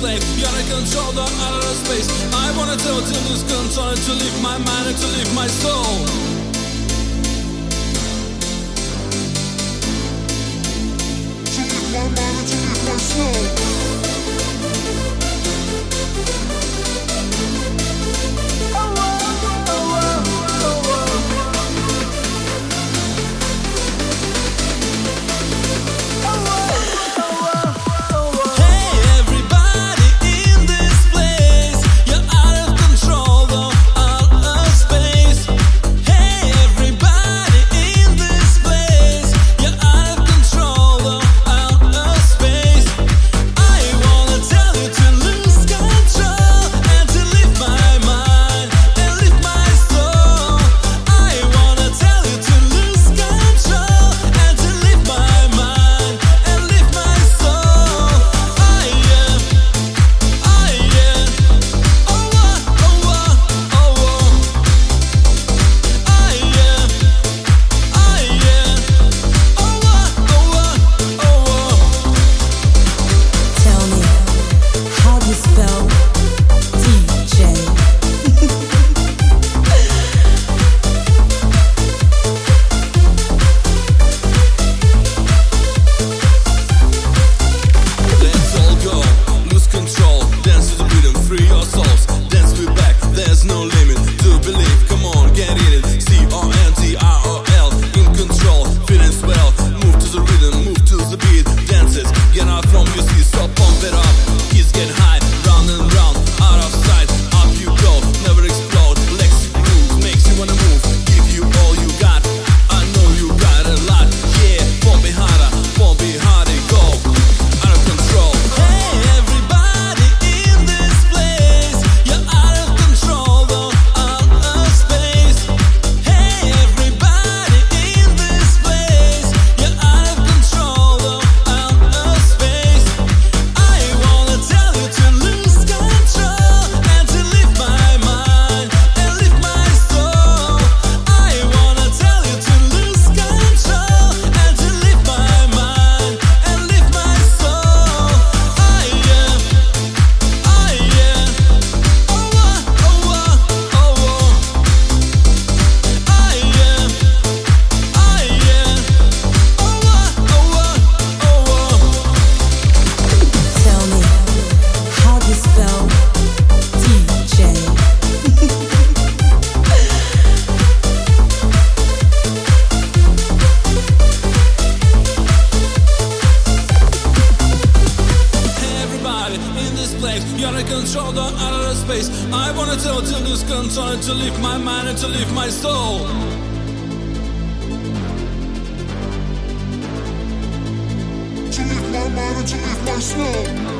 flame. You're the controller out of outer space. I wanna tell to lose control and to leave my mind and to leave my soul. place. You're in control, the outer space. I wanna tell to lose control to leave my mind and to leave my soul. To leave my mind and to leave my soul.